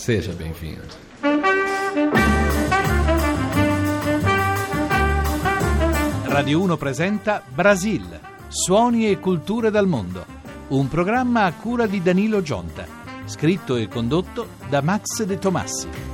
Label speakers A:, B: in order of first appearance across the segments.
A: Seja bem-vindo.
B: Radio 1 presenta Brasil, suoni e culture dal mondo. Un programma a cura di Danilo Gionta, scritto e condotto da Max De Tomassi.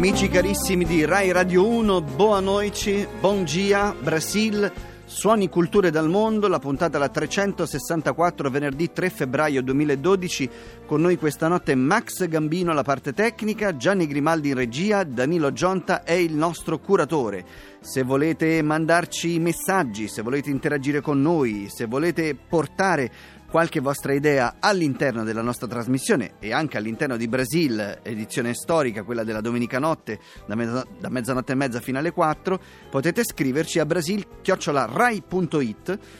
C: Amici carissimi di Rai Radio 1, boa noite, bon dia, Brasil, suoni culture dal mondo, la puntata la 364 venerdì 3 febbraio 2012, con noi questa notte Max Gambino alla parte tecnica, Gianni Grimaldi in regia, Danilo Gionta è il nostro curatore. Se volete mandarci messaggi, se volete interagire con noi, se volete portare qualche vostra idea all'interno della nostra trasmissione e anche all'interno di Brasil, edizione storica, quella della domenica notte, da, mezza, da mezzanotte e mezza fino alle 4, potete scriverci a brasil.rai.it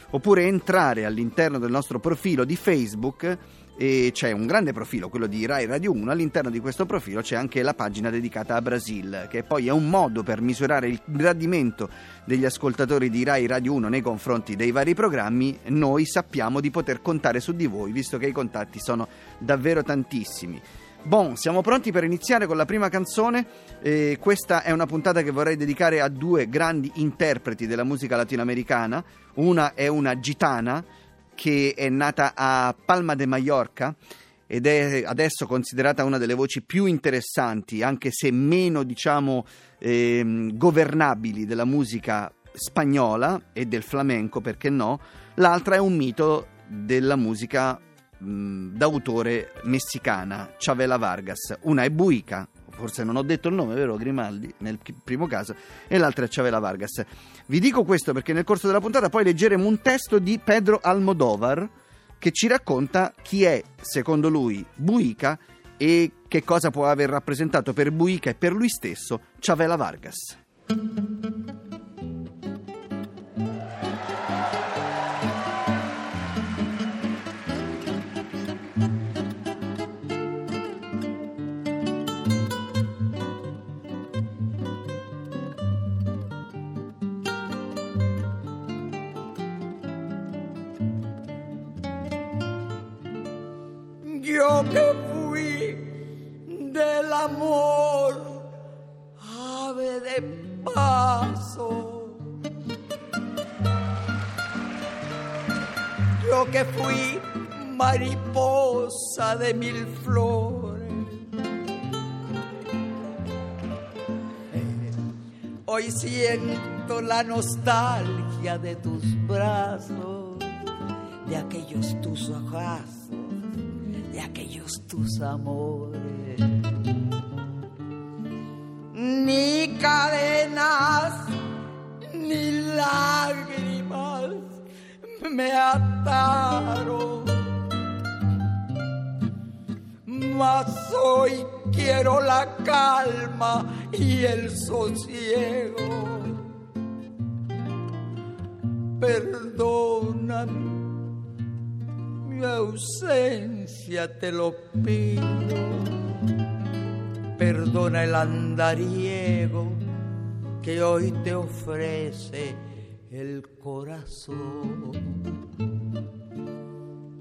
C: oppure entrare all'interno del nostro profilo di Facebook e c'è un grande profilo, quello di Rai Radio 1. All'interno di questo profilo c'è anche la pagina dedicata a Brasil, che poi è un modo per misurare il gradimento degli ascoltatori di Rai Radio 1 nei confronti dei vari programmi. Noi sappiamo di poter contare su di voi, visto che i contatti sono davvero tantissimi. Bon, siamo pronti per iniziare con la prima canzone. Eh, questa è una puntata che vorrei dedicare a due grandi interpreti della musica latinoamericana. Una è una gitana che è nata a Palma de Mallorca ed è adesso considerata una delle voci più interessanti, anche se meno, diciamo, ehm, governabili della musica spagnola e del flamenco, perché no? L'altra è un mito della musica mh, d'autore messicana, Chavela Vargas. Una è Buica, forse non ho detto il nome, vero Grimaldi, nel primo caso, e l'altra è Chavela Vargas. Vi dico questo perché nel corso della puntata poi leggeremo un testo di Pedro Almodovar che ci racconta chi è, secondo lui, Buica e che cosa può aver rappresentato per Buica e per lui stesso Chavela Vargas.
D: Yo que fui del amor, ave de paso. Yo que fui mariposa de mil flores. Hoy siento la nostalgia de tus brazos, de aquellos tus ojazos de aquellos tus amores. Ni cadenas ni lágrimas me ataron. Mas hoy quiero la calma y el sosiego. Perdóname ausencia te lo pido. Perdona el andariego que hoy te ofrece el corazón.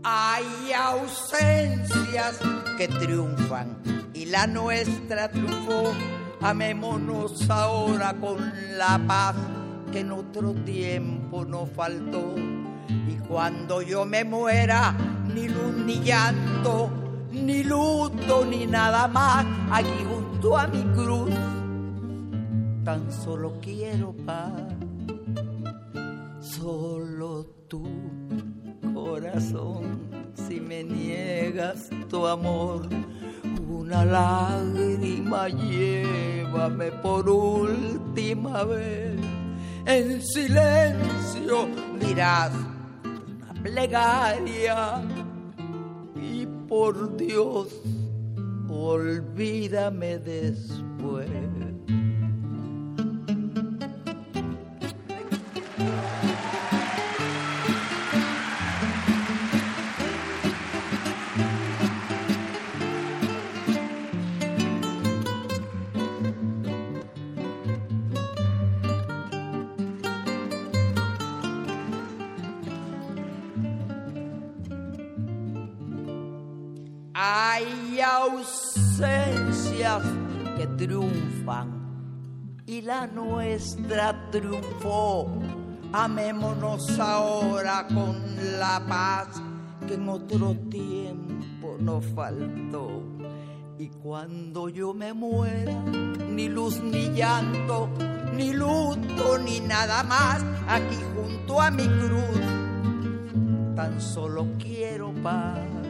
D: Hay ausencias que triunfan y la nuestra triunfó. Amémonos ahora con la paz que en otro tiempo nos faltó y cuando yo me muera, ni luz ni llanto, ni luto, ni nada más, aquí junto a mi cruz, tan solo quiero paz. Solo tú, corazón, si me niegas tu amor, una lágrima llévame por última vez. En silencio dirás plegaria y por Dios, olvídame después. Hay ausencias que triunfan y la nuestra triunfó. Amémonos ahora con la paz que en otro tiempo nos faltó. Y cuando yo me muera, ni luz ni llanto, ni luto, ni nada más, aquí junto a mi cruz, tan solo quiero paz.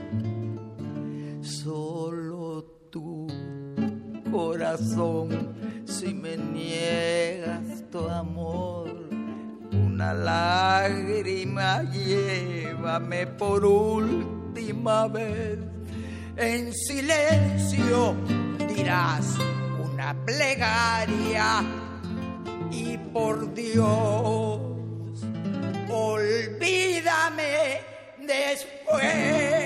D: Solo tú, corazón, si me niegas tu amor, una lágrima llévame por última vez. En silencio dirás una plegaria y por Dios, olvídame después.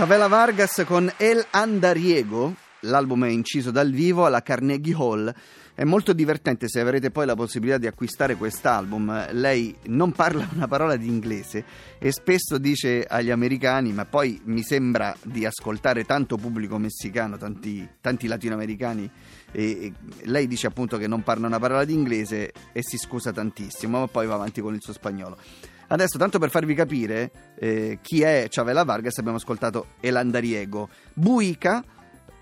C: Chavela Vargas con El Andariego, l'album è inciso dal vivo alla Carnegie Hall. È molto divertente se avrete poi la possibilità di acquistare quest'album. Lei non parla una parola di inglese e spesso dice agli americani, ma poi mi sembra di ascoltare tanto pubblico messicano, tanti, tanti latinoamericani, e, e lei dice appunto che non parla una parola di inglese e si scusa tantissimo, ma poi va avanti con il suo spagnolo. Adesso, tanto per farvi capire eh, chi è Chavela Vargas, abbiamo ascoltato El Andariego. Buica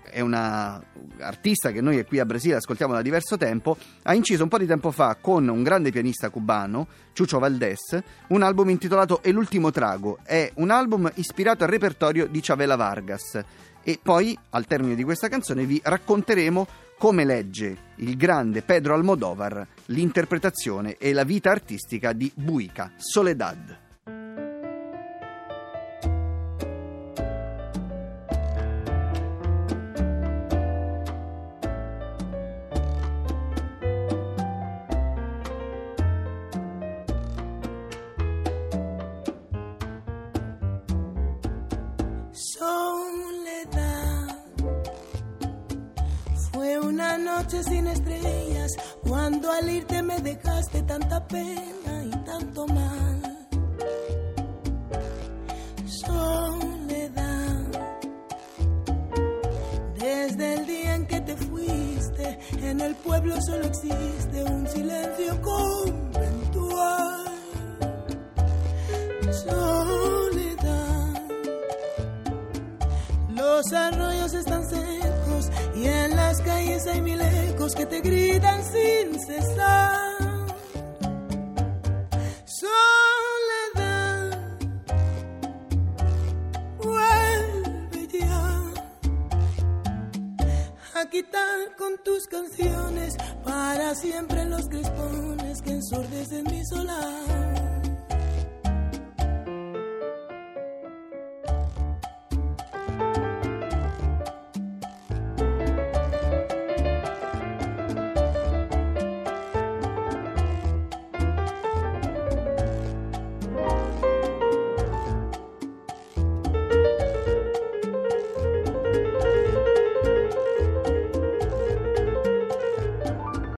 C: è una artista che noi qui a Brasile ascoltiamo da diverso tempo, ha inciso un po' di tempo fa con un grande pianista cubano, Chucho Valdés, un album intitolato E l'ultimo trago. È un album ispirato al repertorio di Chavela Vargas. E poi, al termine di questa canzone, vi racconteremo come legge il grande Pedro Almodovar l'interpretazione e la vita artistica di Buica, Soledad.
A: noche sin estrellas, cuando al irte me dejaste tanta pena y tanto mal. Soledad, desde el día en que te fuiste, en el pueblo solo existe un silencio conventual. Soledad, los arroyos están secos y en las calles hay mil ecos que te gritan sin cesar. Soledad, vuelve ya a quitar con tus canciones para siempre los crispones que ensordecen mi solar.